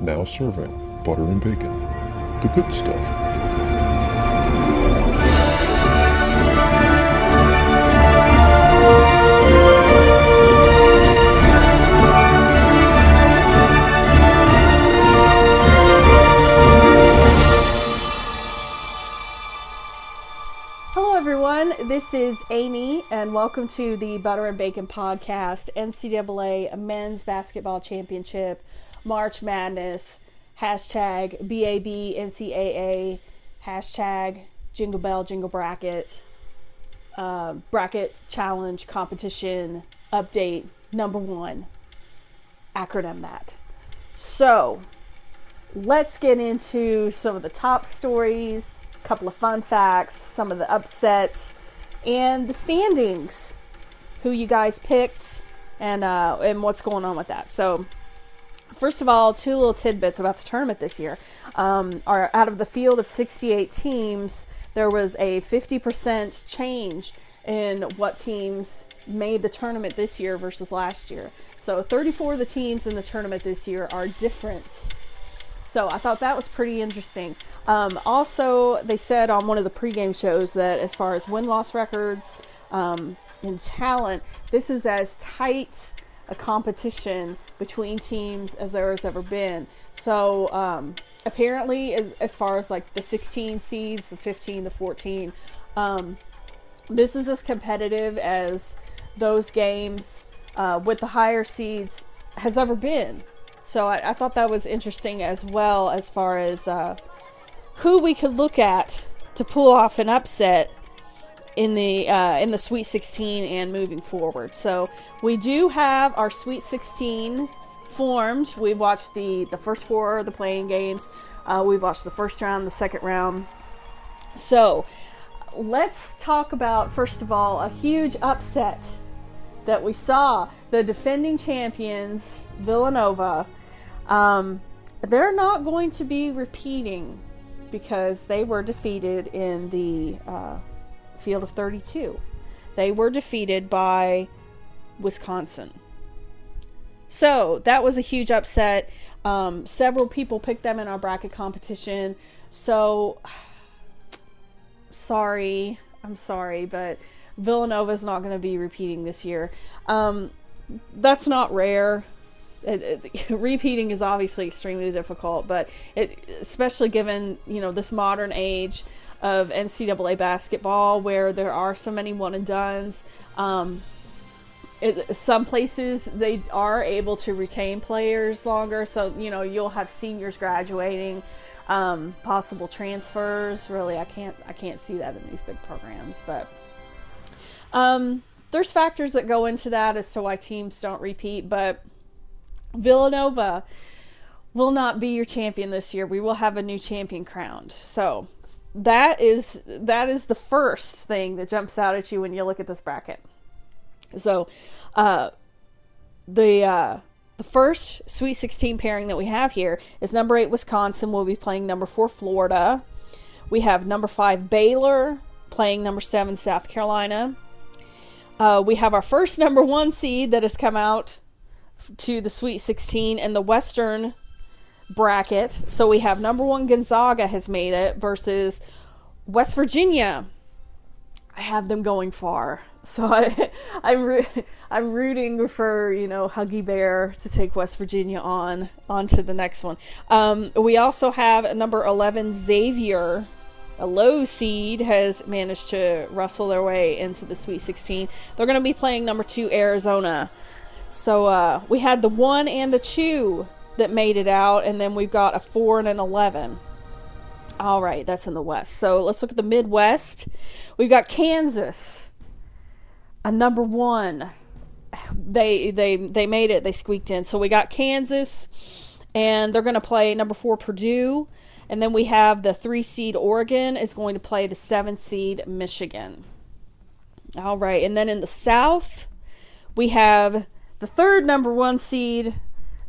Now serving butter and bacon. The good stuff. Hello, everyone. This is Amy, and welcome to the Butter and Bacon Podcast, NCAA Men's Basketball Championship, March Madness, hashtag BAB NCAA, hashtag Jingle Bell Jingle Bracket, uh, Bracket Challenge Competition Update number one. Acronym that. So, let's get into some of the top stories, a couple of fun facts, some of the upsets, and the standings. Who you guys picked, and uh, and what's going on with that. So, first of all, two little tidbits about the tournament this year. Um, are out of the field of 68 teams, there was a 50% change in what teams made the tournament this year versus last year. So 34 of the teams in the tournament this year are different. So I thought that was pretty interesting. Um, also, they said on one of the pregame shows that as far as win loss records um, and talent, this is as tight a competition between teams as there has ever been. So um, apparently, as, as, far as like the 16 seeds, the 15, the 14, um, this is as competitive as those games uh, with the higher seeds has ever been. So I, I, thought that was interesting as well as far as uh, who we could look at to pull off an upset in the uh, in the Sweet 16 and moving forward. So we do have our Sweet 16 formed. We've watched the the first four of the playing games. Uh, we've watched the first round, the second round. So let's talk about first of all a huge upset that we saw. The defending champions Villanova. Um, they're not going to be repeating because they were defeated in the uh, field of 32. They were defeated by Wisconsin. So that was a huge upset. Um, several people picked them in our bracket competition. So sorry, I'm sorry, but Villanova is not going to be repeating this year. Um, that's not rare. It, it, repeating is obviously extremely difficult, but it, especially given you know this modern age of NCAA basketball where there are so many one and dones. Um, it, some places they are able to retain players longer, so you know you'll have seniors graduating, um, possible transfers. Really, I can't I can't see that in these big programs, but um, there's factors that go into that as to why teams don't repeat. But Villanova will not be your champion this year. We will have a new champion crowned. So that is that is the first thing that jumps out at you when you look at this bracket. So, uh, the uh, the first Sweet 16 pairing that we have here is number eight Wisconsin will be playing number four Florida. We have number five Baylor playing number seven South Carolina. Uh, we have our first number one seed that has come out to the Sweet 16 in the Western bracket. So we have number one Gonzaga has made it versus West Virginia. I have them going far, so I, I'm I'm rooting for you know Huggy Bear to take West Virginia on on to the next one. Um, we also have number eleven Xavier, a low seed, has managed to wrestle their way into the Sweet 16. They're going to be playing number two Arizona. So uh, we had the one and the two that made it out, and then we've got a 4 and an 11. All right, that's in the West. So let's look at the Midwest. We've got Kansas, a number one. They they they made it. They squeaked in. So we got Kansas, and they're going to play number four Purdue, and then we have the three seed Oregon is going to play the seven seed Michigan. All right, and then in the South, we have the third number one seed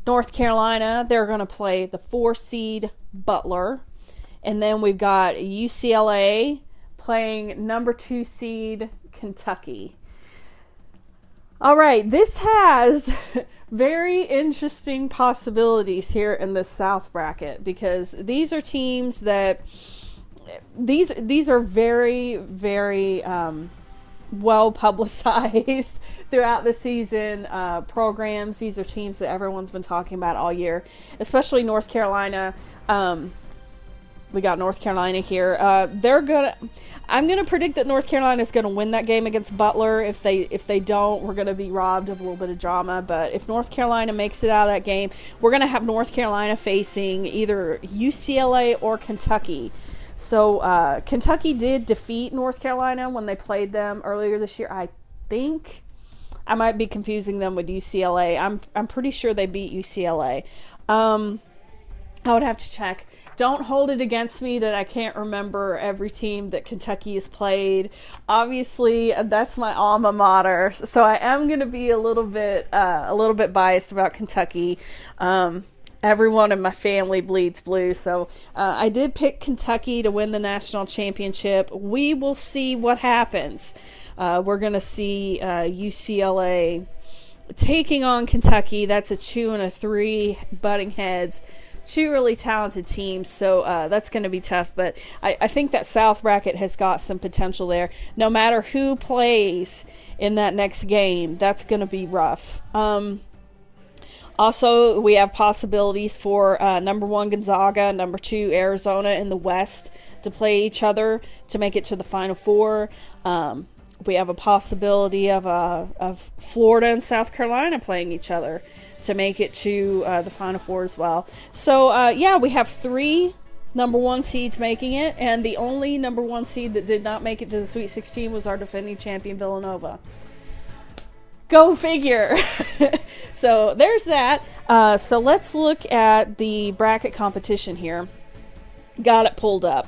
North Carolina, they're going to play the four seed Butler. And then we've got UCLA playing number two seed Kentucky. All right, this has very interesting possibilities here in the South bracket because these are teams that these these are very very um, well publicized throughout the season uh, programs. These are teams that everyone's been talking about all year, especially North Carolina. Um, we got North Carolina here. Uh, they're gonna. I'm gonna predict that North Carolina is gonna win that game against Butler. If they if they don't, we're gonna be robbed of a little bit of drama. But if North Carolina makes it out of that game, we're gonna have North Carolina facing either UCLA or Kentucky. So uh, Kentucky did defeat North Carolina when they played them earlier this year. I think I might be confusing them with UCLA. I'm I'm pretty sure they beat UCLA. Um, I would have to check. Don't hold it against me that I can't remember every team that Kentucky has played. Obviously, that's my alma mater, so I am going to be a little bit uh, a little bit biased about Kentucky. Um, everyone in my family bleeds blue. So uh, I did pick Kentucky to win the national championship. We will see what happens. Uh, we're going to see uh, UCLA taking on Kentucky. That's a two and a three butting heads. Two really talented teams, so uh, that's going to be tough. But I, I think that South bracket has got some potential there. No matter who plays in that next game, that's going to be rough. Um, also, we have possibilities for uh, number one Gonzaga, number two Arizona in the West to play each other to make it to the Final Four. Um, we have a possibility of uh, of Florida and South Carolina playing each other to make it to uh, the Final Four as well. So uh, yeah, we have three number one seeds making it, and the only number one seed that did not make it to the Sweet 16 was our defending champion Villanova. Go figure. so there's that. Uh, so let's look at the bracket competition here. Got it pulled up,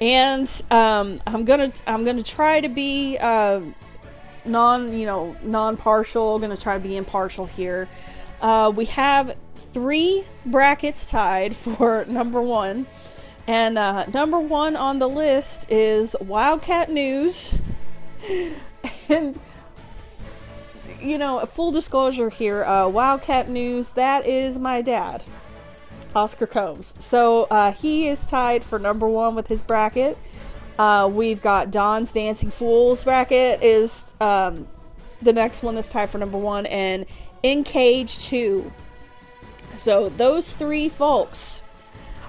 and um, I'm gonna I'm gonna try to be uh, non you know non partial. Gonna try to be impartial here. Uh, we have three brackets tied for number one. And uh, number one on the list is Wildcat News. and you know, full disclosure here, uh, Wildcat News, that is my dad, Oscar Combs. So uh, he is tied for number one with his bracket. Uh, we've got Don's Dancing Fools bracket is um, the next one that's tied for number one, and In Cage 2. So those three folks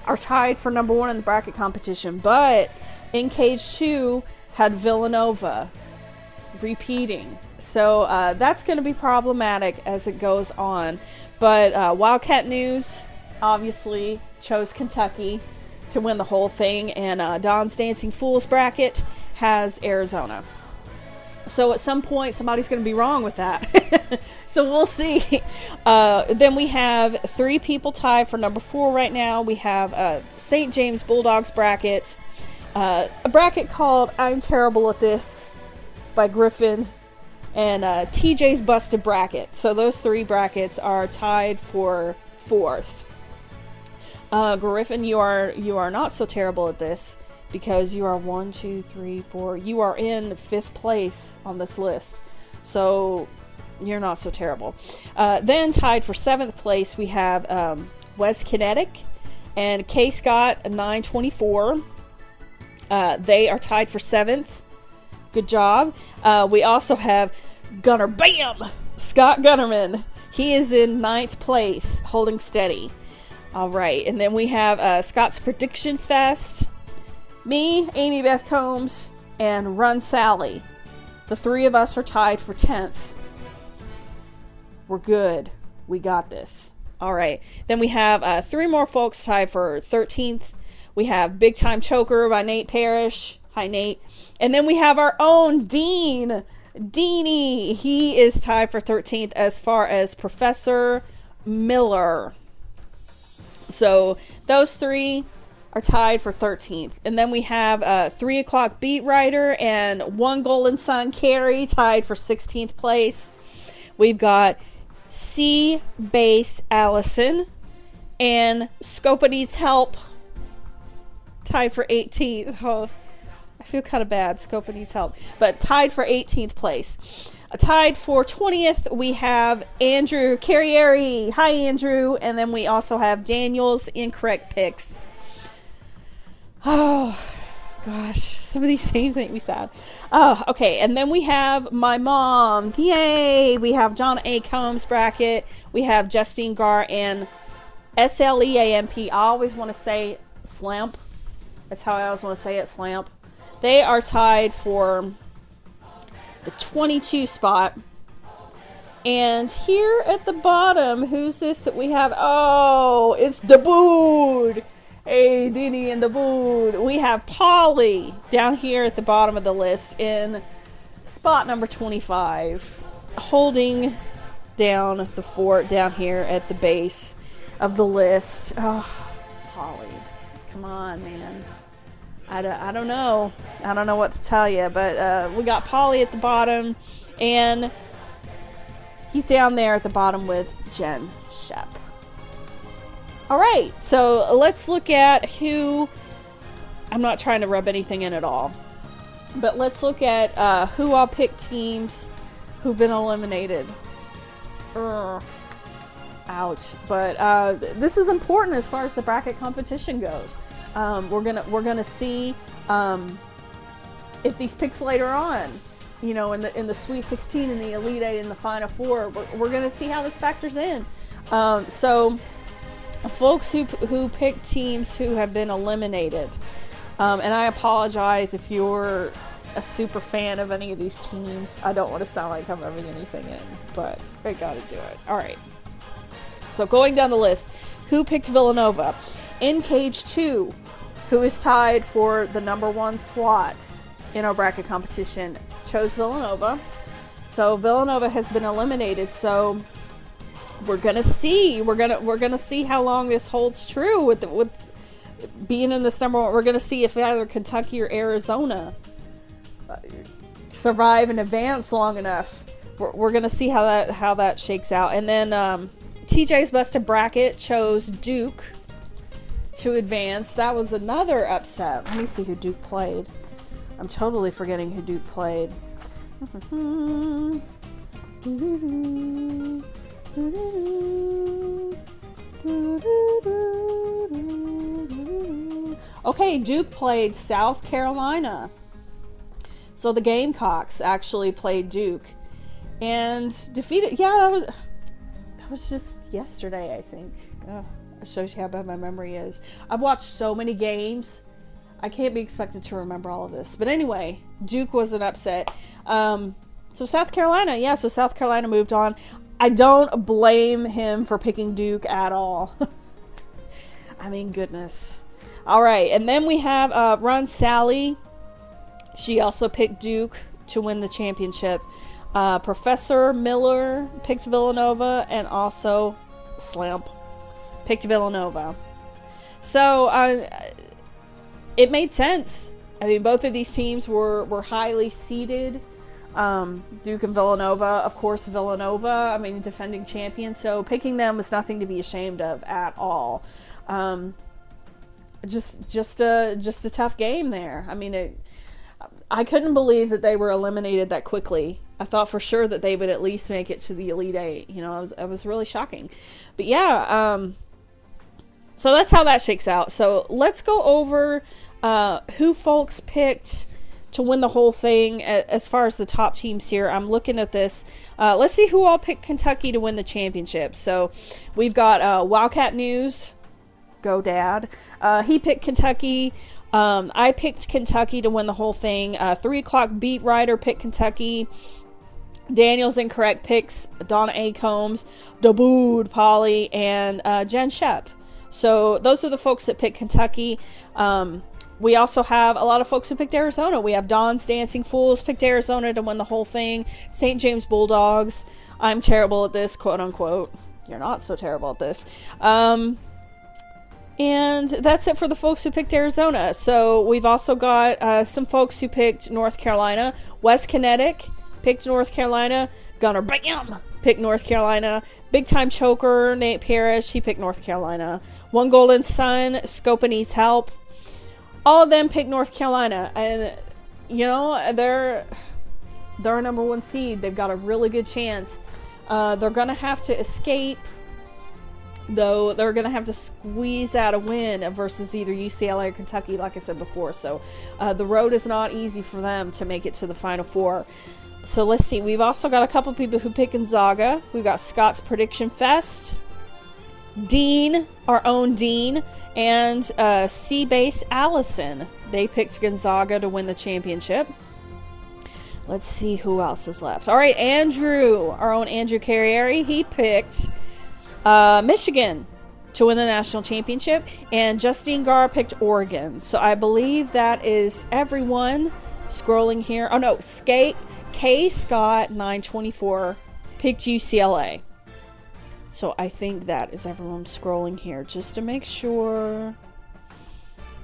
are tied for number one in the bracket competition, but In Cage 2 had Villanova repeating. So uh, that's going to be problematic as it goes on. But uh, Wildcat News obviously chose Kentucky to win the whole thing, and uh, Don's Dancing Fools bracket has Arizona. So at some point, somebody's going to be wrong with that. so we'll see. Uh, then we have three people tied for number four right now. We have uh, St. James Bulldogs bracket, uh, a bracket called I'm Terrible at This by Griffin and uh, TJ's busted bracket. So those three brackets are tied for fourth. Uh, Griffin, you are you are not so terrible at this because you are one, two, three, four. You are in fifth place on this list, so you're not so terrible. Uh, then tied for seventh place, we have um, West Kinetic and K Scott 924. Uh, they are tied for seventh. Good job. Uh, we also have Gunner Bam! Scott Gunnerman. He is in ninth place, holding steady. All right, and then we have uh, Scott's Prediction Fest. Me, Amy Beth Combs, and Run Sally. The three of us are tied for 10th. We're good. We got this. All right. Then we have uh, three more folks tied for 13th. We have Big Time Choker by Nate Parrish. Hi, Nate. And then we have our own Dean, Deanie. He is tied for 13th as far as Professor Miller. So those three are tied for 13th. And then we have a 3 o'clock beat writer and one Golden Sun Carry tied for 16th place. We've got C Base Allison and Scopity's Help tied for 18th. Oh, I feel kind of bad. Scopa needs help. But tied for 18th place. Tied for 20th, we have Andrew Carrieri. Hi, Andrew. And then we also have Daniel's incorrect picks. Oh, gosh. Some of these things make me sad. Oh, okay. And then we have my mom. Yay. We have John A. Combs bracket. We have Justine Gar and S L E A M P. I always want to say Slamp. That's how I always want to say it, Slamp. They are tied for the 22 spot. And here at the bottom, who's this that we have? Oh, it's Dabood. Hey, Dini and Dabood. We have Polly down here at the bottom of the list in spot number 25, holding down the fort down here at the base of the list. Oh, Polly. Come on, man. I don't, I don't know. I don't know what to tell you, but uh, we got Polly at the bottom, and he's down there at the bottom with Jen Shep. All right, so let's look at who. I'm not trying to rub anything in at all, but let's look at uh, who all picked teams who've been eliminated. Urgh. Ouch! But uh, this is important as far as the bracket competition goes. Um, we're gonna we're gonna see um, if these picks later on, you know, in the in the Sweet 16 and the Elite Eight and the Final Four, we're, we're gonna see how this factors in. Um, so, folks who who pick teams who have been eliminated, um, and I apologize if you're a super fan of any of these teams. I don't want to sound like I'm rubbing anything in, but I got to do it. All right. So going down the list, who picked Villanova? In cage two, who is tied for the number one slot in our bracket competition, chose Villanova. So Villanova has been eliminated. So we're gonna see. We're gonna we're gonna see how long this holds true with the, with being in this number one. We're gonna see if either Kentucky or Arizona uh, survive and advance long enough. We're, we're gonna see how that how that shakes out. And then um, TJ's busted bracket chose Duke to advance. That was another upset. Let me see who Duke played. I'm totally forgetting who Duke played. Okay, Duke played South Carolina. So the Gamecocks actually played Duke and defeated. Yeah, that was that was just yesterday, I think. Oh shows you how bad my memory is. I've watched so many games. I can't be expected to remember all of this. But anyway, Duke was an upset. Um, so South Carolina, yeah, so South Carolina moved on. I don't blame him for picking Duke at all. I mean, goodness. All right, and then we have uh, Sally. She also picked Duke to win the championship. Uh, Professor Miller picked Villanova and also Slamp picked Villanova. So uh, it made sense. I mean, both of these teams were, were highly seeded. Um, Duke and Villanova, of course, Villanova, I mean, defending champion. So picking them was nothing to be ashamed of at all. Um, just, just a, just a tough game there. I mean, it, I couldn't believe that they were eliminated that quickly. I thought for sure that they would at least make it to the Elite Eight. You know, it was, it was really shocking. But yeah, um, so that's how that shakes out. So let's go over uh, who folks picked to win the whole thing as far as the top teams here. I'm looking at this. Uh, let's see who all picked Kentucky to win the championship. So we've got uh, Wildcat News. Go, Dad. Uh, he picked Kentucky. Um, I picked Kentucky to win the whole thing. Uh, three o'clock beat writer picked Kentucky. Daniel's incorrect picks Donna A. Combs, Dabood, Polly, and uh, Jen Shep. So those are the folks that picked Kentucky. Um, we also have a lot of folks who picked Arizona. We have Don's Dancing Fools picked Arizona to win the whole thing. St. James Bulldogs. I'm terrible at this, quote unquote. You're not so terrible at this. Um, and that's it for the folks who picked Arizona. So we've also got uh, some folks who picked North Carolina. West Kinetic picked North Carolina. Gunner Bam picked North Carolina. Big time choker, Nate Parrish, he picked North Carolina. One Golden Sun, Scopa needs help. All of them picked North Carolina. And you know they're they're a number one seed. They've got a really good chance. Uh, they're gonna have to escape, though. They're gonna have to squeeze out a win versus either UCLA or Kentucky, like I said before. So uh, the road is not easy for them to make it to the Final Four. So let's see. We've also got a couple people who pick Gonzaga. We've got Scott's Prediction Fest, Dean, our own Dean, and uh, C Base Allison. They picked Gonzaga to win the championship. Let's see who else is left. All right, Andrew, our own Andrew Carrieri, he picked uh, Michigan to win the national championship, and Justine Gar picked Oregon. So I believe that is everyone scrolling here. Oh no, Skate K Scott 924 picked UCLA. So I think that is everyone scrolling here just to make sure.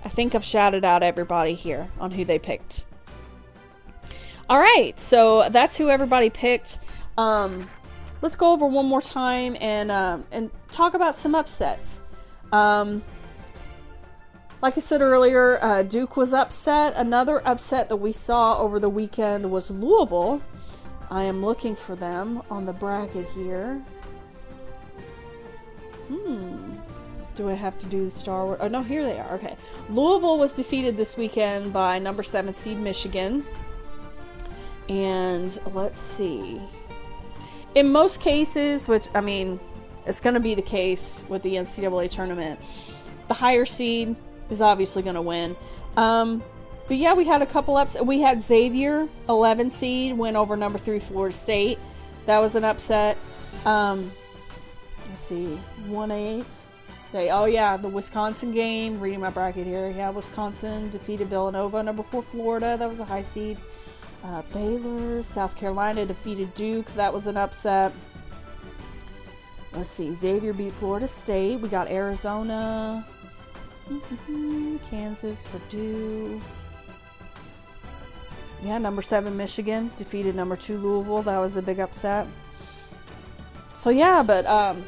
I think I've shouted out everybody here on who they picked. All right, so that's who everybody picked. Um, let's go over one more time and um, and talk about some upsets. Um, like I said earlier, uh, Duke was upset. Another upset that we saw over the weekend was Louisville. I am looking for them on the bracket here. Hmm. Do I have to do the Star Wars? Oh, no, here they are. Okay. Louisville was defeated this weekend by number seven seed Michigan. And let's see. In most cases, which, I mean, it's going to be the case with the NCAA tournament, the higher seed is obviously going to win. Um, but yeah, we had a couple ups. We had Xavier, 11 seed, win over number three Florida State. That was an upset. Um, let's see, 1 8. They, oh yeah, the Wisconsin game. Reading my bracket here. Yeah, Wisconsin defeated Villanova, number four Florida. That was a high seed. Uh, Baylor, South Carolina defeated Duke. That was an upset. Let's see. Xavier beat Florida State. We got Arizona, Kansas, Purdue. Yeah, number seven Michigan defeated number two Louisville. That was a big upset. So yeah, but um,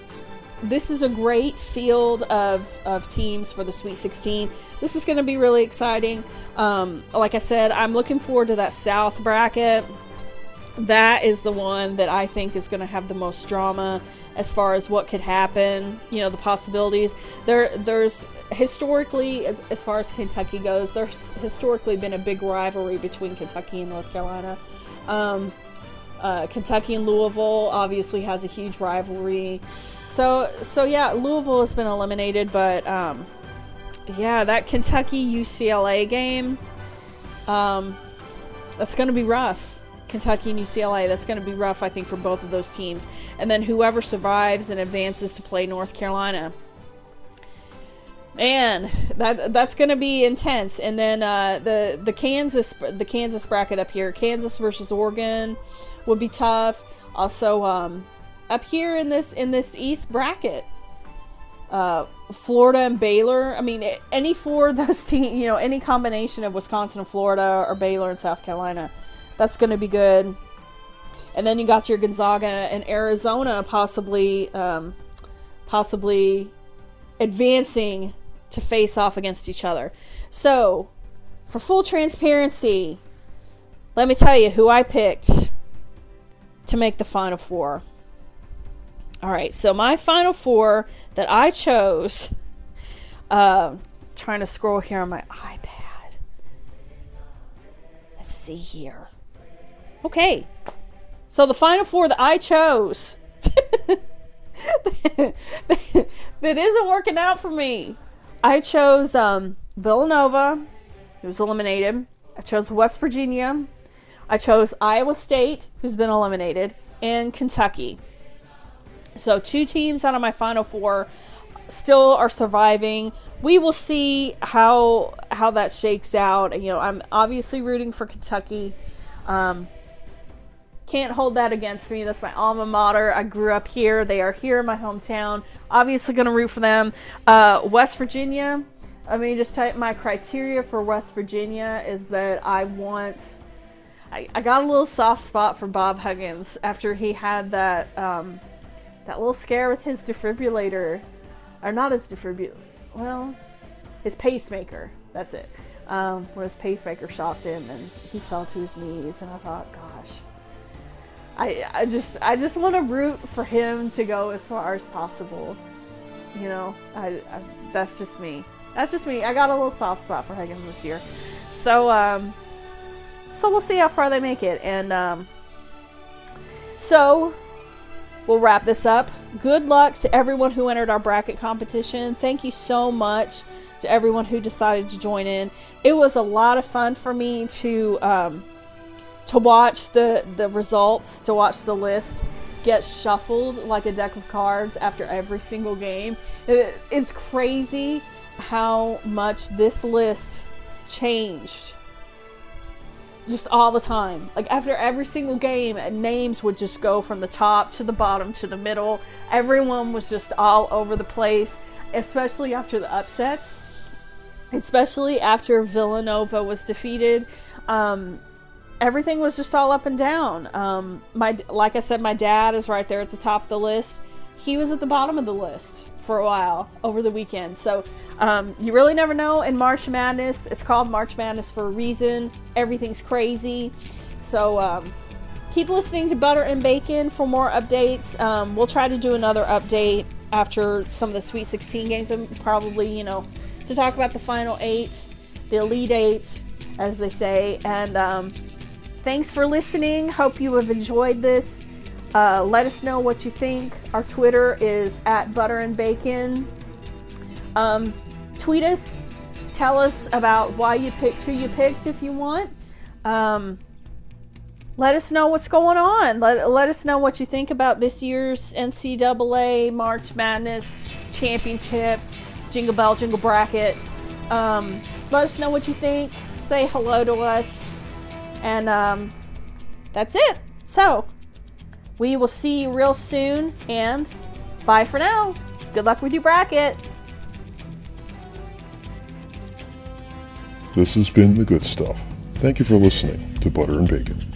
this is a great field of, of teams for the Sweet 16. This is going to be really exciting. Um, like I said, I'm looking forward to that South bracket. That is the one that I think is going to have the most drama as far as what could happen. You know, the possibilities. There, there's historically, as, far as Kentucky goes, there's historically been a big rivalry between Kentucky and North Carolina. Um, uh, Kentucky and Louisville obviously has a huge rivalry. So so yeah, Louisville has been eliminated, but um, yeah, that Kentucky UCLA game, um, that's going to be rough. Kentucky and UCLA, that's going to be rough, I think, for both of those teams. And then whoever survives and advances to play North Carolina. Man, that that's going to be intense. And then uh, the the Kansas the Kansas bracket up here, Kansas versus Oregon, would be tough. Also, um, up here in this in this East bracket. Uh, Florida and Baylor. I mean, any four of those teams, you know, any combination of Wisconsin and Florida or Baylor and South Carolina, that's going to be good. And then you got your Gonzaga and Arizona possibly, um, possibly advancing to face off against each other. So, for full transparency, let me tell you who I picked to make the Final Four. All right, so my final four that I chose. Uh, trying to scroll here on my iPad. Let's see here. Okay, so the final four that I chose that isn't working out for me. I chose um, Villanova, who was eliminated. I chose West Virginia. I chose Iowa State, who's been eliminated, and Kentucky. So two teams out of my final four still are surviving. We will see how how that shakes out. You know, I'm obviously rooting for Kentucky. Um, can't hold that against me. That's my alma mater. I grew up here. They are here in my hometown. Obviously, going to root for them. Uh, West Virginia. I mean, just type my criteria for West Virginia is that I want. I, I got a little soft spot for Bob Huggins after he had that um, that little scare with his defibrillator, or not his defibrillator, well, his pacemaker. That's it. um, when his pacemaker shocked him and he fell to his knees. And I thought, gosh, I, I just I just want to root for him to go as far as possible. You know, I, I that's just me. That's just me. I got a little soft spot for Huggins this year. So um, so we'll see how far they make it. And um, so we'll wrap this up. Good luck to everyone who entered our bracket competition. Thank you so much to everyone who decided to join in. It was a lot of fun for me to um, to watch the the results, to watch the list get shuffled like a deck of cards after every single game. It, it's crazy how much this list changed just all the time. Like after every single game, names would just go from the top to the bottom to the middle. Everyone was just all over the place, especially after the upsets. Especially after Villanova was defeated, um, everything was just all up and down. Um, my like I said, my dad is right there at the top of the list. He was at the bottom of the list for a while over the weekend. So um, you really never know in March Madness. It's called March Madness for a reason. Everything's crazy. So um, keep listening to Butter and Bacon for more updates. Um, we'll try to do another update after some of the Sweet 16 games, and probably, you know, to talk about the final eight, the Elite Eight, as they say. And um, thanks for listening. Hope you have enjoyed this. Uh, let us know what you think. Our Twitter is at Butter and Bacon. Um, tweet us, tell us about why you picked who you picked if you want. Um, let us know what's going on. Let, let us know what you think about this year's NCAA March Madness Championship, Jingle Bell, Jingle Brackets. Um, let us know what you think. Say hello to us. And um, that's it. So, we will see you real soon. And bye for now. Good luck with your bracket. This has been The Good Stuff. Thank you for listening to Butter and Bacon.